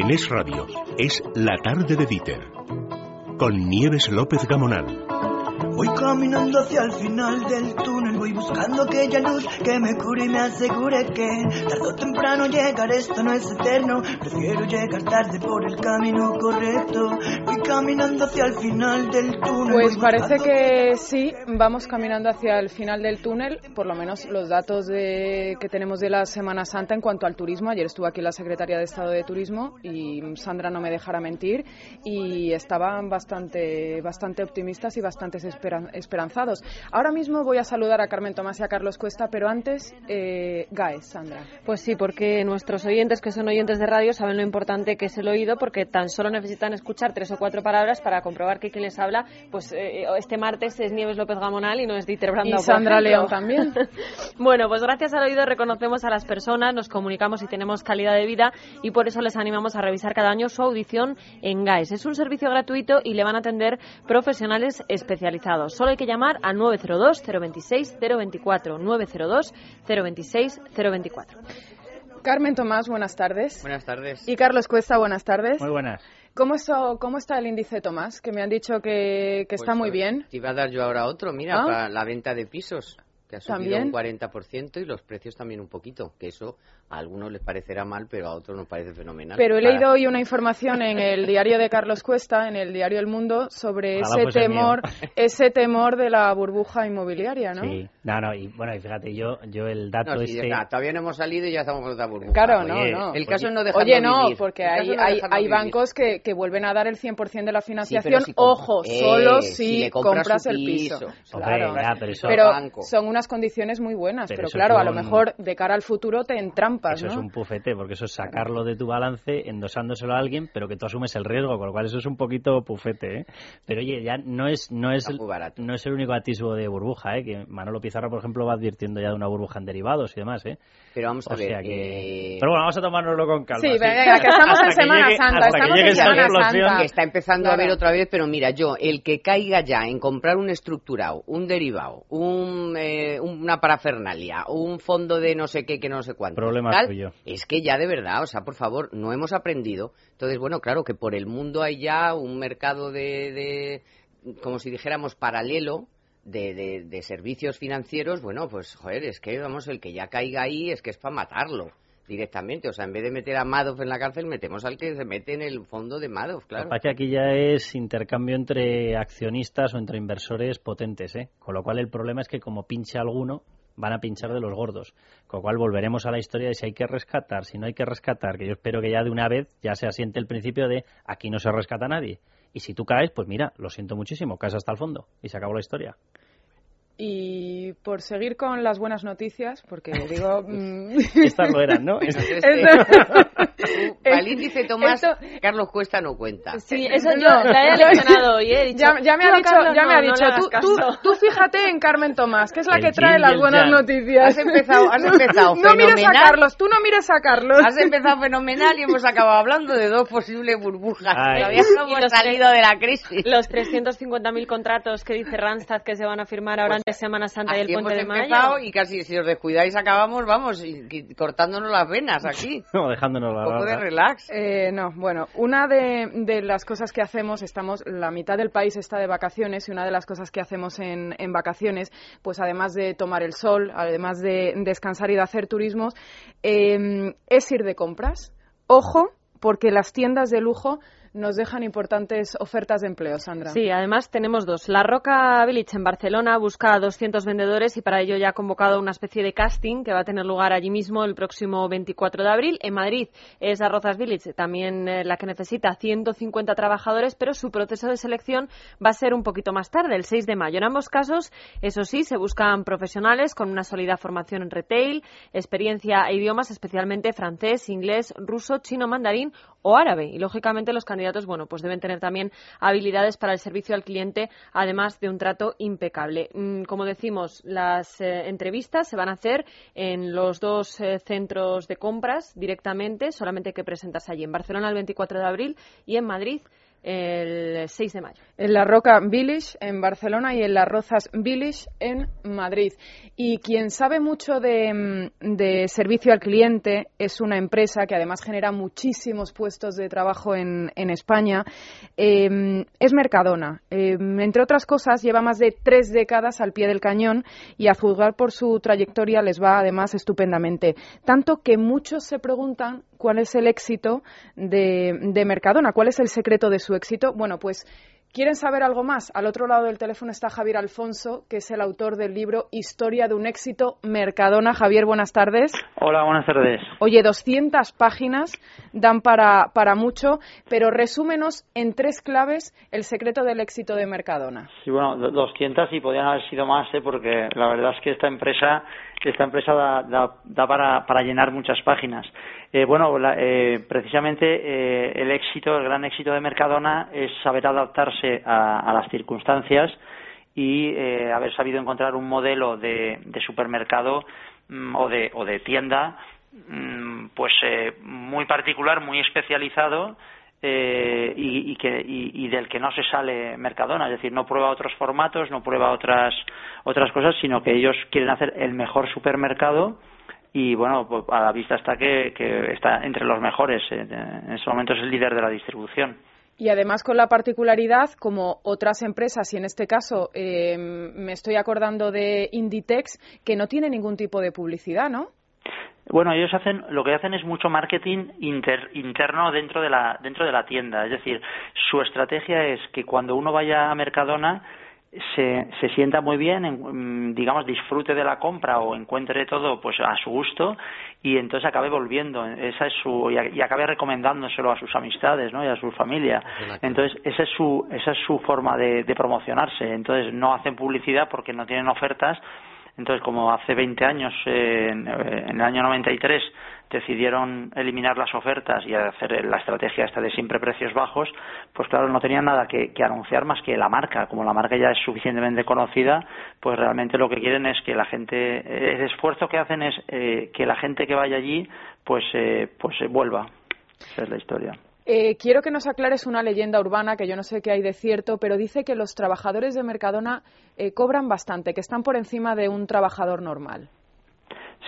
En Es Radio es La tarde de Dieter. Con Nieves López Gamonal. Voy caminando hacia el final del túnel, voy buscando aquella luz que me cure y me asegure que tarde o temprano llegar, esto no es eterno, prefiero llegar tarde por el camino correcto. Voy caminando hacia el final del túnel. Pues parece que sí, vamos caminando hacia el final del túnel, por lo menos los datos de, que tenemos de la Semana Santa en cuanto al turismo. Ayer estuvo aquí la Secretaría de Estado de Turismo y Sandra no me dejará mentir y estaban bastante, bastante optimistas y bastante esperanzados. Ahora mismo voy a saludar a Carmen Tomás y a Carlos Cuesta, pero antes, eh, Gaes, Sandra. Pues sí, porque nuestros oyentes, que son oyentes de radio, saben lo importante que es el oído, porque tan solo necesitan escuchar tres o cuatro palabras para comprobar que quien les habla, pues eh, este martes es Nieves López Gamonal y no es Dieter Brandau. Y Sandra León también. bueno, pues gracias al oído reconocemos a las personas, nos comunicamos y tenemos calidad de vida y por eso les animamos a revisar cada año su audición en GAES. Es un servicio gratuito y le van a atender profesionales especializados. Solo hay que llamar al 902-026-024. 902-026-024. Carmen Tomás, buenas tardes. Buenas tardes. Y Carlos Cuesta, buenas tardes. Muy buenas. ¿Cómo, ¿Cómo está el índice Tomás? Que me han dicho que, que está Pues, muy eh, bien. Te iba a dar yo ahora otro, mira, ¿Ah? para la venta de pisos, que ha subido ¿También? un 40% y los precios también un poquito, que eso a algunos les parecerá mal, pero a otros nos parece fenomenal. Pero he Para- leído hoy una información en el diario de Carlos Cuesta, en el diario El Mundo, sobre Ojalá ese el temor, ese temor de la burbuja inmobiliaria, ¿no? Sí, no, no, y bueno, y fíjate, yo, yo el dato No, sí, este... nada, todavía no hemos salido y ya estamos con otra burbuja. Claro, no, Oye, no. El caso es no dejarlo Oye, no, vivir. porque hay, no hay, hay bancos que, que vuelven a dar el 100% de la Sí, financiación, pero si ojo, Eh, solo si si compras compras el piso. piso. Hombre, Claro. ya, pero eso, Pero son unas condiciones muy buenas, Pero claro, es a lo un- mejor de cara al futuro te entrampas, eso ¿no? es un pufete, porque eso es sacarlo de tu balance, endosándoselo a alguien, pero que tú asumes el riesgo, con lo cual eso es un poquito pufete, ¿eh? Pero oye, ya no es, no es, no es el único atisbo de burbuja, ¿eh? Que Manolo Pizarro, por ejemplo, va advirtiendo ya de una burbuja en derivados y demás, ¿eh? Pero vamos a O ver. sea que... eh, Pero bueno, vamos a tomárnoslo con calma. Sí, venga, que estamos en Hasta que Semana llegue- Santa, hasta que estamos en Semana explosión. Santa. que está empezando Claro. a ver otra vez, pero mira, yo, el que caiga ya en comprar un estructurado, un derivado, un, eh, una parafernalia, un fondo de no sé qué, que no sé cuánto, Problema tal, suyo. es que ya de verdad, o sea, por favor, no hemos aprendido. Entonces, bueno, claro que por el mundo hay ya un mercado de, de como si dijéramos, paralelo. De, de, de servicios financieros, bueno, pues, joder, es que, vamos, el que ya caiga ahí es que es para matarlo directamente. O sea, en vez de meter a Madoff en la cárcel, metemos al que se mete en el fondo de Madoff, Lo claro. es que aquí ya es intercambio entre accionistas o entre inversores potentes, ¿eh? Con lo cual el problema es que como pinche alguno, van a pinchar de los gordos. Con lo cual volveremos a la historia de si hay que rescatar, si no hay que rescatar, que yo espero que ya de una vez ya se asiente el principio de aquí no se rescata a nadie. Y si tú caes, pues mira, lo siento muchísimo, caes hasta el fondo y se acabó la historia. Y por seguir con las buenas noticias, porque digo... mm, Estas lo eran, ¿no? Eh, para el índice Tomás, Esto- Carlos Cuesta no cuenta. Sí, eso No, yo la he yo- leccionado hoy, ¿eh? He dicho, Ya, ya me ha dicho, Carlos ya me no, ha no dicho hagas tú, tú, tú fíjate en Carmen Tomás, que es la El que trae las buenas yang. noticias. Has empezado, has empezado No mires a fenomenal. Carlos, tú no mires a Carlos. Has empezado fenomenal y hemos acabado hablando de dos posibles burbujas. Todavía no Y hemos los salido de la crisis. Los 350.000 contratos que dice Randstad que se van a firmar ahora antes de Semana Santa y el Puente hemos de Mayo. empezado y casi si os descuidáis acabamos, vamos, y- y cortándonos las venas aquí. No, dejándonos la Un poco de relax. Eh, no, bueno, una de, de las cosas que hacemos, estamos, la mitad del país está de vacaciones y una de las cosas que hacemos en, en vacaciones, pues además de tomar el sol, además de descansar y de hacer turismos, eh, es ir de compras. Ojo, porque las tiendas de lujo nos dejan importantes ofertas de empleo, Sandra. Sí, además tenemos dos. La Roca Village en Barcelona busca a 200 vendedores y para ello ya ha convocado una especie de casting que va a tener lugar allí mismo el próximo 24 de abril. En Madrid es la Rozas Village, también eh, la que necesita 150 trabajadores, pero su proceso de selección va a ser un poquito más tarde, el 6 de mayo. En ambos casos, eso sí, se buscan profesionales con una sólida formación en retail, experiencia e idiomas, especialmente francés, inglés, ruso, chino, mandarín o árabe. Y lógicamente los candidatos, bueno, pues deben tener también habilidades para el servicio al cliente, además de un trato impecable. Mm, Como decimos, las eh, entrevistas se van a hacer en los dos eh, centros de compras directamente, solamente que presentarse allí, en Barcelona el 24 de abril y en Madrid el 6 de mayo. En la Roca Village en Barcelona y en las Rozas Village en Madrid. Y quien sabe mucho de, servicio al cliente es una empresa que además genera muchísimos puestos de trabajo en, España. Em, es Mercadona. Em, entre otras cosas, lleva más de tres décadas al pie del cañón y a juzgar por su trayectoria les va además estupendamente. Tanto que muchos se preguntan cuál es el éxito de, de Mercadona, cuál es el secreto de su éxito. Bueno, pues ¿Quieren saber algo más? Al otro lado del teléfono está Javier Alfonso, que es el autor del libro Historia de un éxito Mercadona. Javier, buenas tardes. Hola, buenas tardes. Oye, 200 páginas dan para, para mucho, pero resúmenos en tres claves el secreto del éxito de Mercadona. Sí, bueno, 200 y podrían haber sido más, ¿eh? porque la verdad es que esta empresa esta empresa da, da, para, para, llenar muchas páginas. Eh, bueno, eh, precisamente eh, el éxito, el gran éxito de Mercadona es saber adaptarse a, las circunstancias y haber sabido encontrar un modelo de, supermercado mm, o, de, o de tienda mm, pues muy particular, muy especializado eh, y, que, y, del que no se sale Mercadona, es decir, no prueba otros formatos, no prueba otras otras cosas, sino que ellos quieren hacer el mejor supermercado y bueno, pues, a la vista está que, está entre los mejores, eh, en ese momento es el líder de la distribución. Y además con la particularidad, como otras empresas, y en este caso eh, me estoy acordando de Inditex, que no tiene ningún tipo de publicidad, ¿no? Bueno, ellos hacen, lo que hacen es mucho marketing interno dentro de la dentro de la tienda. Es decir, su estrategia es que cuando uno vaya a Mercadona se, se sienta muy bien, mm, digamos, disfrute de la compra o encuentre todo pues a su gusto y entonces acabe volviendo. Esa es su y, acabe recomendándoselo a sus amistades, ¿no? Y a su familia. Entonces esa es su esa es su forma de, de promocionarse. Entonces no hacen publicidad porque no tienen ofertas entonces, como hace 20 años, eh, en, el año 93, decidieron eliminar las ofertas y hacer la estrategia esta de siempre precios bajos, pues claro, no tenían nada que, anunciar más que la marca. Como la marca ya es suficientemente conocida, pues realmente lo que quieren es que la gente, el esfuerzo que hacen es eh, que la gente que vaya allí, pues, eh, pues vuelva. Esa es la historia. Eh, quiero que nos aclares una leyenda urbana que yo no sé qué hay de cierto, pero dice que los trabajadores de Mercadona eh, cobran bastante, que están por encima de un trabajador normal.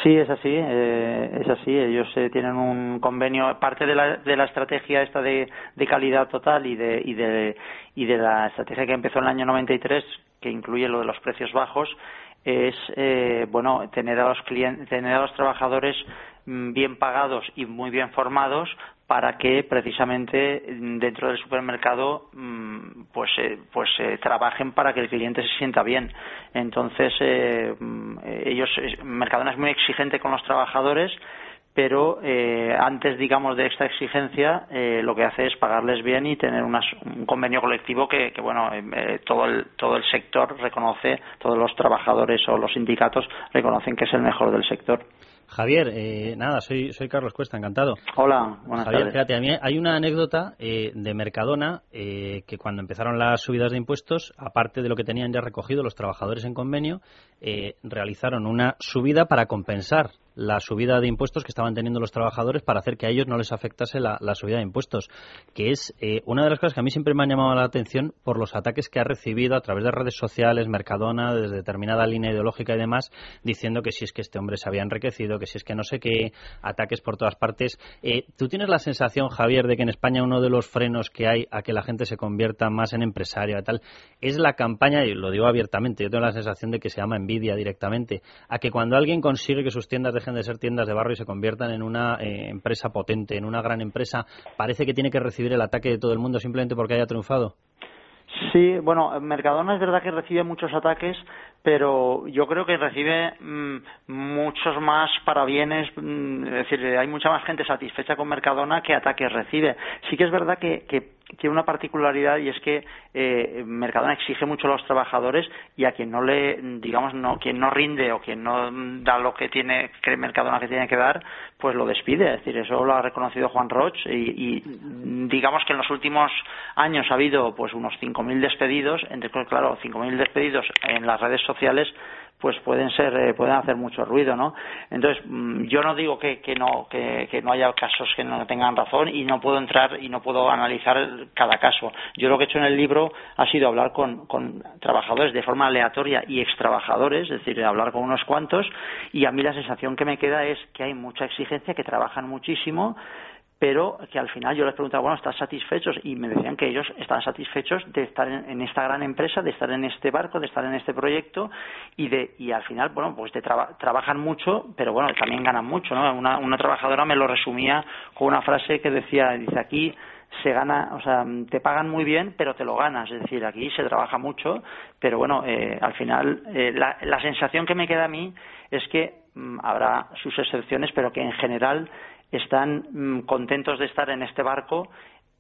Sí, es así, eh, es así. Ellos tienen un convenio, parte de la, de la estrategia esta de, calidad total y de, y, de, y de la estrategia que empezó en el año 93, que incluye lo de los precios bajos, es bueno tener a los clientes, tener a los trabajadores bien pagados y muy bien formados para que precisamente dentro del supermercado mm, pues eh, pues eh, trabajen para que el cliente se sienta bien. Entonces eh, mm, ellos Mercadona es muy exigente con los trabajadores pero antes digamos de esta exigencia lo que hace es pagarles bien y tener un convenio colectivo que, que bueno todo el todo el sector reconoce todos los trabajadores o los sindicatos reconocen que es el mejor del sector Javier, eh, nada, soy, soy Carlos Cuesta, encantado. Hola, buenas Javier, tardes. fíjate, a mí hay una anécdota eh, de Mercadona eh, que cuando empezaron las subidas de impuestos, aparte de lo que tenían ya recogido los trabajadores en convenio, realizaron una subida para compensar la subida de impuestos que estaban teniendo los trabajadores para hacer que a ellos no les afectase la, subida de impuestos, que es eh, una de las cosas que a mí siempre me han llamado la atención por los ataques que ha recibido a través de redes sociales, Mercadona, desde determinada línea ideológica y demás, diciendo que si es que este hombre se había enriquecido, que si es que no sé qué, ataques por todas partes. Eh, ¿Tú tienes la sensación, Javier, de que en España uno de los frenos que hay a que la gente se convierta más en empresario y tal es la campaña, y lo digo abiertamente, yo tengo la sensación de que se llama envidia directamente, a que cuando alguien consigue que sus tiendas dejen de ser tiendas de barrio y se conviertan en una eh, empresa potente, en una gran empresa, parece que tiene que recibir el ataque de todo el mundo simplemente porque haya triunfado? Sí, bueno, Mercadona es verdad que recibe muchos ataques, pero yo creo que recibe mm, muchos más parabienes, mm, es decir, hay mucha más gente satisfecha con Mercadona que ataques recibe. Sí que es verdad que, tiene una particularidad y es que eh, Mercadona exige mucho a los trabajadores y a quien no le, digamos, no, quien no rinde o quien no da lo que tiene, cree Mercadona que tiene que dar, pues lo despide. Es decir, eso lo ha reconocido Juan Roch y, y digamos que en los últimos años ha habido pues unos 5.000 despedidos, entre claro, 5.000 despedidos en las redes sociales pues pueden ser eh, pueden hacer mucho ruido no entonces mm, yo no digo que, que no que, que, no haya casos que no tengan razón y no puedo entrar y no puedo analizar cada caso. Yo lo que he hecho en el libro ha sido hablar con, con trabajadores de forma aleatoria y extrabajadores es decir hablar con unos cuantos y a mí la sensación que me queda es que hay mucha exigencia que trabajan muchísimo pero que al final yo les preguntaba, bueno, ¿estás satisfechos? Y me decían que ellos estaban satisfechos de estar en, esta gran empresa, de estar en este barco, de estar en este proyecto y de y al final, bueno, pues de trabajan mucho, pero bueno, también ganan mucho, ¿no? Una, una trabajadora me lo resumía con una frase que decía, dice aquí se gana, o sea, te pagan muy bien, pero te lo ganas. Es decir, aquí se trabaja mucho, pero bueno, eh, al final eh, la, la, sensación que me queda a mí es que mm, habrá sus excepciones, pero que en general están mm, contentos de estar en este barco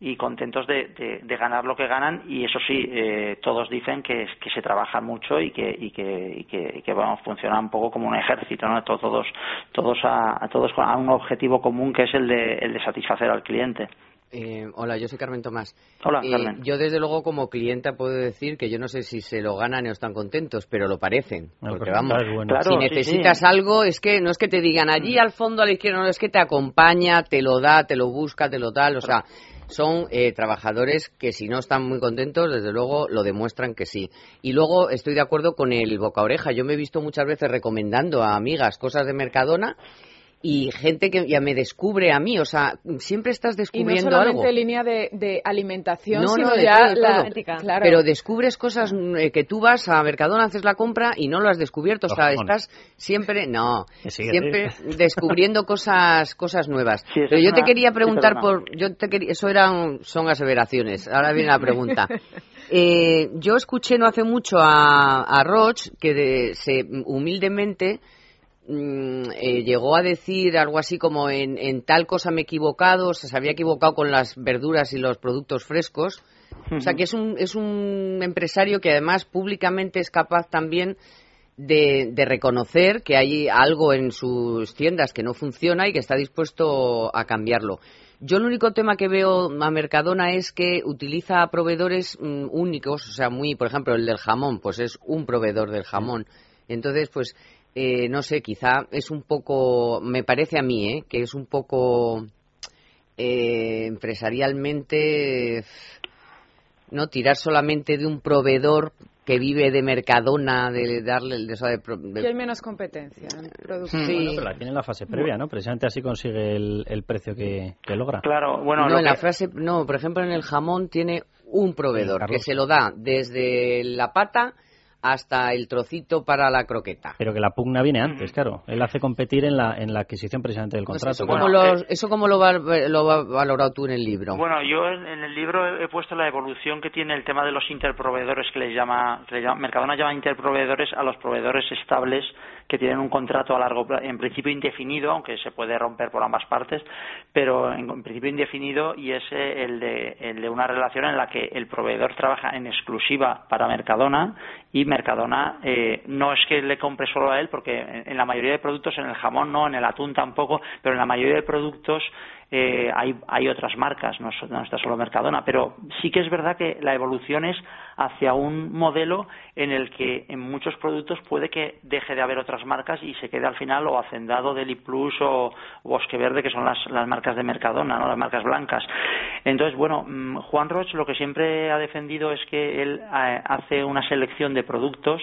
y contentos de, ganar lo que ganan. Y eso sí eh, todos dicen que, que se trabaja mucho y que y que, y que, que funciona un poco como un ejército no todos todos a, a todos a un objetivo común que es el de el de satisfacer al cliente eh, hola, yo soy Carmen Tomás. Hola, eh, Carmen. Yo, desde luego, como clienta, puedo decir que yo no sé si se lo ganan o están contentos, pero lo parecen. porque vamos, si necesitas algo, es que no es que te digan allí al fondo, a la izquierda, no, es que te acompaña, te lo da, te lo busca, te lo da. O sea, son eh, trabajadores que si no están muy contentos, desde luego lo demuestran que sí. Y luego estoy de acuerdo con el boca oreja. Yo me he visto muchas veces recomendando a amigas cosas de Mercadona y gente que ya me descubre a mí, o sea, siempre estás descubriendo y no solamente algo. línea de, de alimentación, no, sino no, ya la claro. Pero descubres cosas eh, que tú vas a Mercadona, haces la compra y no lo has descubierto, o sea, estás siempre, no, siempre descubriendo cosas cosas nuevas. pero yo te quería preguntar por, yo te quería, eso eran, son aseveraciones, ahora viene la pregunta. Eh, yo escuché no hace mucho a, a Roch que de, se humildemente Mm, eh, llegó a decir algo así como en, tal cosa me he equivocado, se había equivocado con las verduras y los productos frescos. O sea que es un, es un empresario que además públicamente es capaz también de, reconocer que hay algo en sus tiendas que no funciona y que está dispuesto a cambiarlo. Yo el único tema que veo a Mercadona es que utiliza proveedores mm, únicos, o sea, muy, por ejemplo, el del jamón, pues es un proveedor del jamón. Entonces, pues eh, no sé, quizá es un poco, me parece a mí, ¿eh? que es un poco eh, empresarialmente, no tirar solamente de un proveedor que vive de Mercadona, de darle el de, de, hay menos competencia en producción. Sí. pero la tiene en la fase previa, ¿no? Precisamente así consigue el, precio que, logra. Claro, bueno. No, en la frase, no, por ejemplo, en el jamón tiene un proveedor que se lo da desde la pata hasta el trocito para la croqueta. Pero que la pugna viene antes, claro. Él hace competir en la, en la adquisición precisamente del contrato. eso, como lo, eh, ¿Eso cómo lo, has valorado tú en el libro? Bueno, yo en, el libro he puesto la evolución que tiene el tema de los interproveedores que les llama, que le llama Mercadona llama interproveedores a los proveedores estables que tienen un contrato a largo plazo, en principio indefinido, aunque se puede romper por ambas partes, pero en, principio indefinido y es el de, el de una relación en la que el proveedor trabaja en exclusiva para Mercadona y Mercadona eh, no es que le compre solo a él, porque en, la mayoría de productos, en el jamón no, en el atún tampoco, pero en la mayoría de productos eh, hay, hay otras marcas, no, no, está solo Mercadona, pero sí que es verdad que la evolución es hacia un modelo en el que en muchos productos puede que deje de haber otras marcas y se quede al final o Hacendado, Deli Plus o Bosque Verde, que son las, las marcas de Mercadona, ¿no? las marcas blancas. Entonces, bueno, mm, Juan Roch lo que siempre ha defendido es que él eh, hace una selección de productos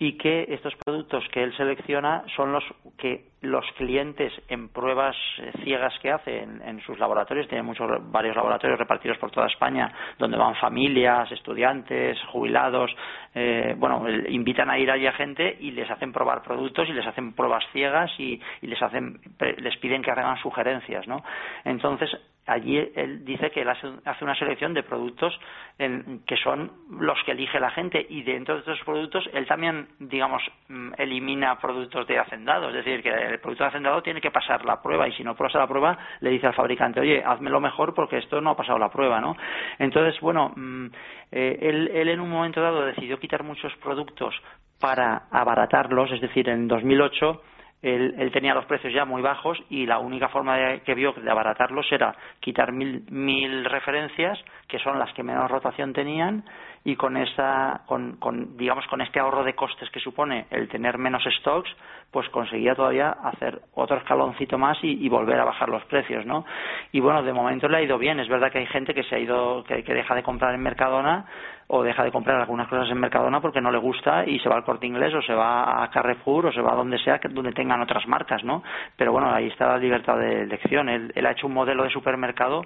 y que estos productos que él selecciona son los que los clientes en pruebas eh, ciegas que hace en, sus laboratorios, tiene muchos varios laboratorios repartidos por toda España, donde van familias, estudiantes, jubilados, eh, bueno, invitan a ir allí a gente y les hacen probar productos y les hacen pruebas ciegas y, y les hacen les piden que hagan sugerencias, ¿no? Entonces allí él dice que él hace una selección de productos que son los que elige la gente y dentro de estos productos él también, digamos, mm, elimina productos de hacendado, es decir, que el producto de hacendado tiene que pasar la prueba y si no pasa la prueba le dice al fabricante, oye, házmelo mejor porque esto no ha pasado la prueba, ¿no? Entonces, bueno, mm, eh, él, él en un momento dado decidió quitar muchos productos para abaratarlos, es decir, en 2008 él, tenía los precios ya muy bajos y la única forma que vio de abaratarlos era quitar mil, mil referencias, que son las que menos rotación tenían, y con esa, con, con, digamos, con este ahorro de costes que supone el tener menos stocks, pues conseguía todavía hacer otro escaloncito más y, volver a bajar los precios, ¿no? Y bueno, de momento le ha ido bien. Es verdad que hay gente que se ha ido, que, deja de comprar en Mercadona o deja de comprar algunas cosas en Mercadona porque no le gusta y se va al corte inglés o se va a Carrefour o se va a donde sea donde tengan otras marcas, ¿no? Pero bueno, ahí está la libertad de elección. Él, él ha hecho un modelo de supermercado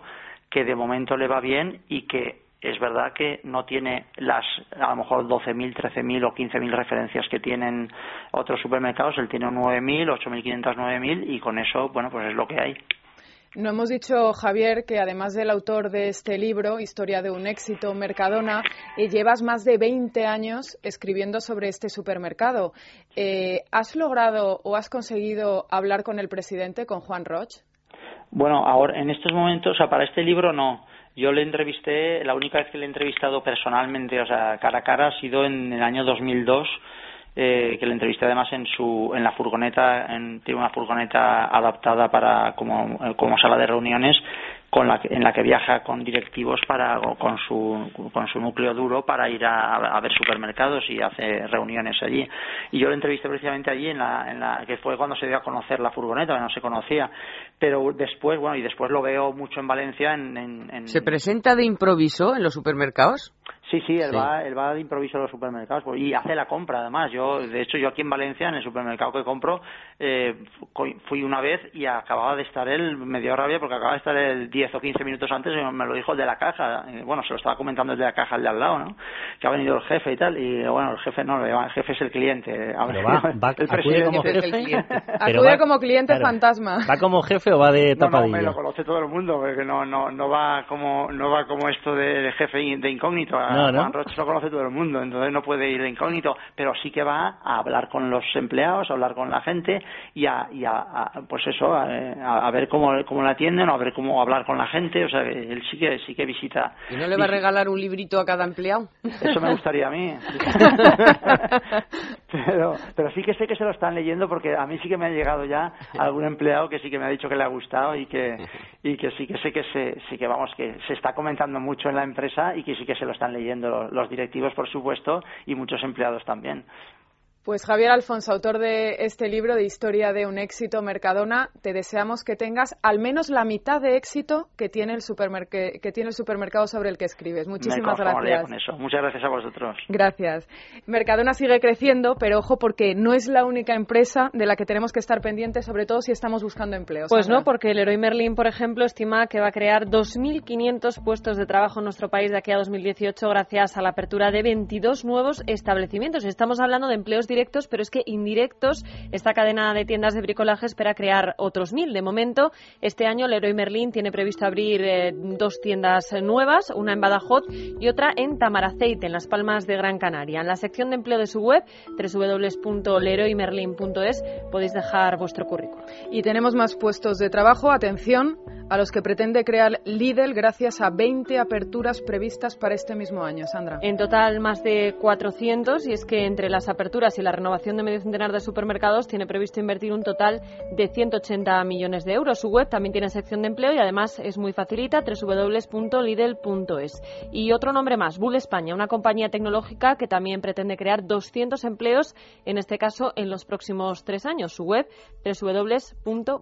que de momento le va bien y que es verdad que no tiene las a lo mejor 12.000, 13.000 o 15.000 referencias que tienen otros supermercados, él tiene 9.000, 8.500, 9.000 y con eso, bueno, pues es lo que hay. No hemos dicho, Javier, que además del autor de este libro, Historia de un éxito, Mercadona, eh, llevas más de 20 años escribiendo sobre este supermercado. Eh, ¿Has logrado o has conseguido hablar con el presidente, con Juan Roch? Bueno, ahora en estos momentos, o sea, para este libro no. Yo le entrevisté, la única vez que le he entrevistado personalmente, o sea, cara a cara, ha sido en el año 2002, eh, que le entrevisté además en su en la furgoneta, en, tiene una furgoneta adaptada para como, como sala de reuniones con la en la que viaja con directivos para con su con su núcleo duro para ir a, ver supermercados y hace reuniones allí. Y yo lo entrevisté precisamente allí en la, en la que fue cuando se dio a conocer la furgoneta que no se conocía. Pero después bueno y después lo veo mucho en Valencia en, en... se presenta de improviso en los supermercados Sí, sí, él, Va, él va de improviso a los supermercados pues, y hace la compra además. Yo, de hecho, yo aquí en Valencia, en el supermercado que compro, eh, fui una vez y acababa de estar él, me dio rabia porque acababa de estar él 10 o 15 minutos antes y me lo dijo el de la caja. bueno, se lo estaba comentando el de la caja, el de al lado, ¿no? Que ha venido el jefe y tal. Y bueno, el jefe no, el jefe es el cliente. va, va, el acude como jefe. acude como cliente fantasma. ¿Va como jefe o va de tapadillo? No, me lo conoce todo el mundo, porque no, no, no va como no va como esto de, jefe de incógnito. Juan Roche lo conoce todo el mundo, entonces no puede ir de incógnito, pero sí que va a hablar con los empleados, a hablar con la gente y a, y a, pues eso, a, ver cómo, cómo la atienden, a ver cómo hablar con la gente, o sea, él sí que sí que visita. ¿Y no le va a regalar un librito a cada empleado? Eso me gustaría a mí. pero, pero sí que sé que se lo están leyendo porque a mí sí que me ha llegado ya algún empleado que sí que me ha dicho que le ha gustado y que y que sí que sé que se sí que vamos que se está comentando mucho en la empresa y que sí que se lo están leyendo los directivos, por supuesto, y muchos empleados también. Pues Javier Alfonso, autor de este libro de Historia de un éxito Mercadona, te deseamos que tengas al menos la mitad de éxito que tiene el, que tiene el supermercado sobre el que escribes. Muchísimas gracias. Muchas gracias a vosotros. Gracias. Mercadona sigue creciendo, pero ojo porque no es la única empresa de la que tenemos que estar pendientes, sobre todo si estamos buscando empleos. Pues no, porque el Leroy Merlin, por ejemplo, estima que va a crear 2.500 puestos de trabajo en nuestro país de aquí a 2018 gracias a la apertura de 22 nuevos establecimientos. Estamos hablando de empleos directos, pero es que indirectos, esta cadena de tiendas de bricolaje espera crear otros mil. De momento, este año Leroy Merlin tiene previsto abrir eh, dos tiendas nuevas, una en Badajoz y otra en Tamaraceite, en Las Palmas de Gran Canaria. En la sección de empleo de su web, www.leroymerlin.es, podéis dejar vuestro currículum. Y tenemos más puestos de trabajo. Atención, a los que pretende crear Lidl gracias a 20 aperturas previstas para este mismo año. Sandra. En total, más de 400, y es que entre las aperturas y la renovación de medio centenar de supermercados tiene previsto invertir un total de 180 millones de euros. Su web también tiene sección de empleo y además es muy facilita, www.lidl.es. Y otro nombre más, Bull España, una compañía tecnológica que también pretende crear 200 empleos, en este caso en los próximos tres años. Su web, www.bull.es.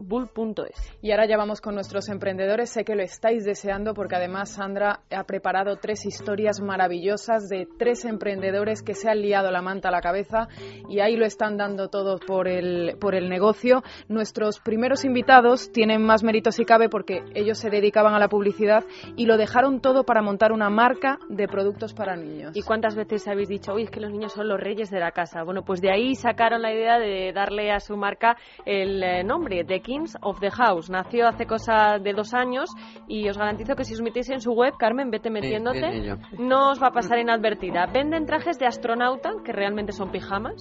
Y ahora ya vamos con nuestros emprendedores. Sé que lo estáis deseando porque además Sandra ha preparado tres historias maravillosas de tres emprendedores que se han liado la manta a la cabeza y ahí lo están dando todo por el, por el negocio. Nuestros primeros invitados tienen más méritos si cabe porque ellos se dedicaban a la publicidad y lo dejaron todo para montar una marca de productos para niños. ¿Y cuántas veces habéis dicho, uy, es que los niños son los reyes de la casa? Bueno, pues de ahí sacaron la idea de darle a su marca el eh, nombre, The Kings of the House. Nació hace cosa de dos años y os garantizo que si os metéis en su web, Carmen, vete metiéndote, no os va a pasar inadvertida. Venden trajes de astronauta, que realmente son pijamas,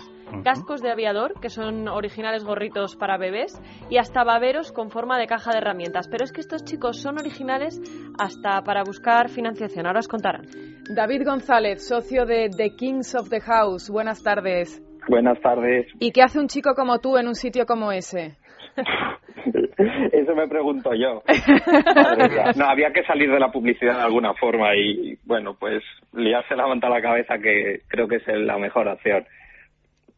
cascos de aviador, que son originales gorritos para bebés, y hasta baberos con forma de caja de herramientas. Pero es que estos chicos son originales hasta para buscar financiación. Ahora os contarán. David González, socio de The Kings of the House. Buenas tardes. Buenas tardes. ¿Y qué hace un chico como tú en un sitio como ese? Eso me pregunto yo. No, había que salir de la publicidad de alguna forma y, bueno, pues liarse la manta a la cabeza que creo que es la mejor opción.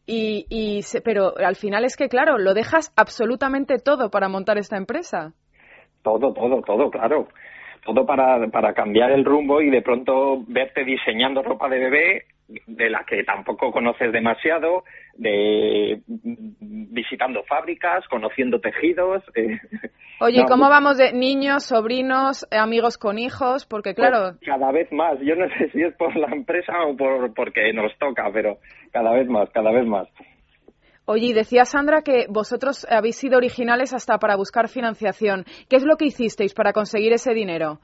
Y, y, pero al final es que, claro, lo dejas absolutamente todo para montar esta empresa. Todo, todo, todo, claro. Todo para, para cambiar el rumbo y de pronto verte diseñando ropa de bebé de la que tampoco conoces demasiado, de visitando fábricas, conociendo tejidos. Eh. Oye, ¿cómo vamos de niños, sobrinos, amigos con hijos? Porque pues claro. cada vez más. Yo no sé si es por la empresa o por porque nos toca, pero cada vez más, cada vez más. Oye, decía Sandra que vosotros habéis sido originales hasta para buscar financiación. ¿Qué es lo que hicisteis para conseguir ese dinero?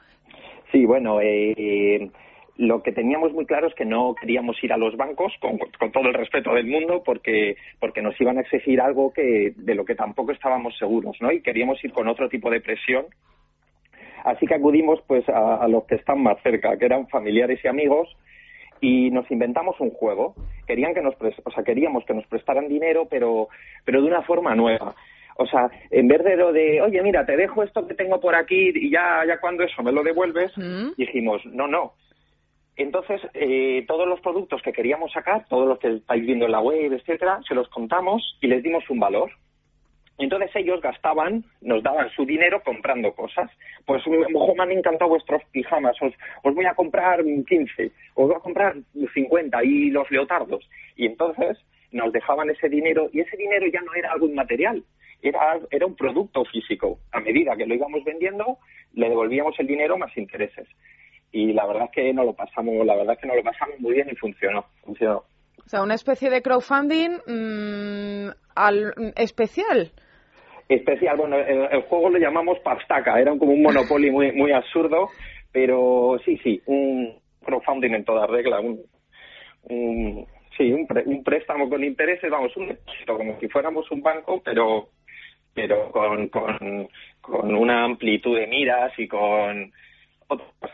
Sí, bueno, eh, lo que teníamos muy claro es que no queríamos ir a los bancos, con, todo el respeto del mundo, porque, porque nos iban a exigir algo que, de lo que tampoco estábamos seguros, ¿no? Y queríamos ir con otro tipo de presión. Así que acudimos pues a, los que están más cerca, que eran familiares y amigos, y nos inventamos un juego. Querían que nos o sea, queríamos que nos prestaran dinero, pero, pero de una forma nueva. O sea, en vez de lo de, oye, mira, te dejo esto que tengo por aquí y ya, ya cuando eso me lo devuelves, mm. dijimos, no, no, entonces, eh, todos los productos que queríamos sacar, todos los que estáis viendo en la web, etcétera, se los contamos y les dimos un valor. Entonces ellos gastaban, nos daban su dinero comprando cosas. Pues, ojo, me han encantado vuestros pijamas, os, os voy a comprar 15, os voy a comprar 50 y los leotardos. Y entonces nos dejaban ese dinero y ese dinero ya no era algo inmaterial, era, era un producto físico. A medida que lo íbamos vendiendo, le devolvíamos el dinero más intereses y la verdad es que no lo pasamos, la verdad es que no lo pasamos muy bien y funcionó, funcionó. O sea, una especie de crowdfunding mmm, al, especial. Especial, bueno, el, juego lo llamamos Pastaca, era como un monopoly muy, muy absurdo, pero sí, sí, un crowdfunding en toda regla, un, un sí, un, un, préstamo con intereses, vamos, un como si fuéramos un banco, pero pero con, con, con una amplitud de miras y con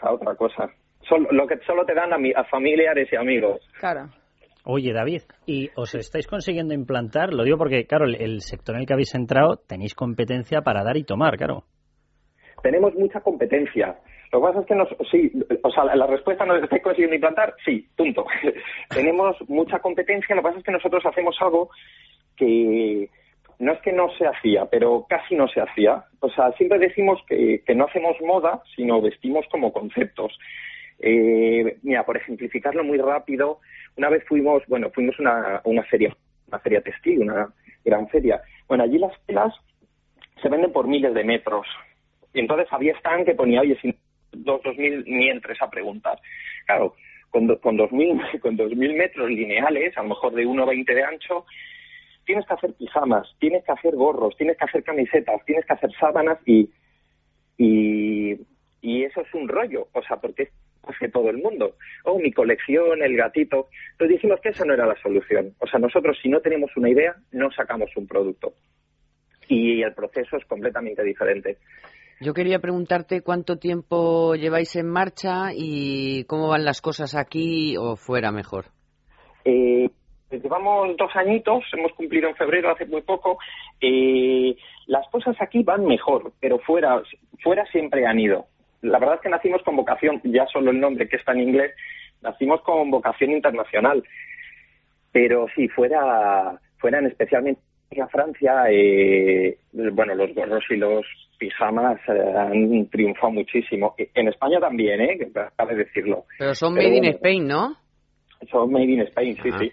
cosa, otra cosa. Solo, lo que solo te dan a, a familiares y amigos. Claro. Oye, David, ¿y os estáis consiguiendo implantar? Lo digo porque, claro, el, sector en el que habéis entrado tenéis competencia para dar y tomar, claro. Tenemos mucha competencia. Lo que pasa es que nos, sí, o sea, la respuesta no es estáis consiguiendo implantar, sí, punto. Tenemos mucha competencia, lo que pasa es que nosotros hacemos algo que, no es que no se hacía, pero casi no se hacía. O sea, siempre decimos que, no hacemos moda, sino vestimos como conceptos. Eh, mira, por ejemplificarlo muy rápido, una vez fuimos, bueno, fuimos a una, feria, una feria textil, una gran feria. Bueno, allí las telas se venden por miles de metros. Y entonces había stand que ponía, oye, si dos, dos mil ni entres a preguntar. Claro, con, con dos mil, con dos mil metros lineales, a lo mejor de 1,20 de ancho, tienes que hacer pijamas, tienes que hacer gorros, tienes que hacer camisetas, tienes que hacer sábanas y, y, eso es un rollo, o sea, porque hace todo el mundo. Oh, mi colección, el gatito. Entonces dijimos que esa no era la solución. O sea, nosotros si no tenemos una idea, no sacamos un producto. Y el proceso es completamente diferente. Yo quería preguntarte cuánto tiempo lleváis en marcha y cómo van las cosas aquí o fuera mejor. Eh, llevamos dos añitos, hemos cumplido en febrero hace muy poco. Eh, las cosas aquí van mejor, pero fuera, fuera siempre han ido. La verdad es que nacimos con vocación, ya solo el nombre que está en inglés, nacimos con vocación internacional. Pero sí, fuera, fueran especialmente a Francia, eh, bueno, los gorros y los pijamas eh, han triunfado muchísimo. En España también, ¿eh? Cabe decirlo. Pero son made in Spain, ¿no? Son made in Spain, sí, sí.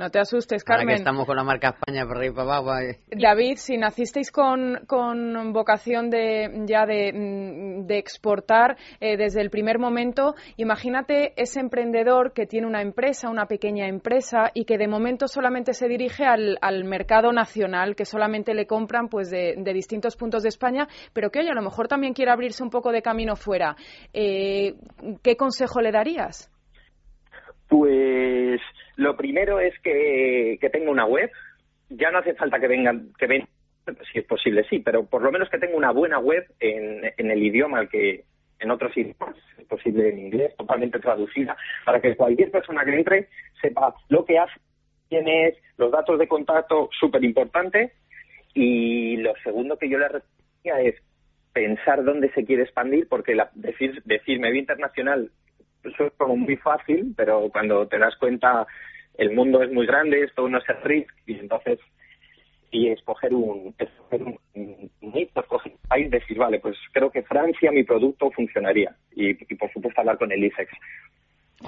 No te asustes, Carmen. Ahora que estamos con la marca España por ahí para abajo. David, si nacisteis con, con vocación de, ya de, mm, de exportar eh, desde el primer momento, imagínate ese emprendedor que tiene una empresa, una pequeña empresa, y que de momento solamente se dirige al, al mercado nacional, que solamente le compran pues de, de, distintos puntos de España, pero que oye, a lo mejor también quiere abrirse un poco de camino fuera. Eh, ¿Qué consejo le darías? Pues lo primero es que, tenga una web. Ya no hace falta que vengan, que vengan, si es posible, sí, pero por lo menos que tenga una buena web en, el idioma que, en otros idiomas, es posible en inglés, totalmente traducida, para que cualquier persona que entre sepa lo que hace, quién es, los datos de contacto, súper importante, Y lo segundo que yo le recomendaría es pensar dónde se quiere expandir, porque la, decir, decir me internacional eso es como muy fácil, pero cuando te das cuenta el mundo es muy grande, esto no es el risk, y entonces y escoger un, escoger un, escoger un país, decir, vale, pues creo que Francia mi producto funcionaría y, por supuesto hablar con el IFEX.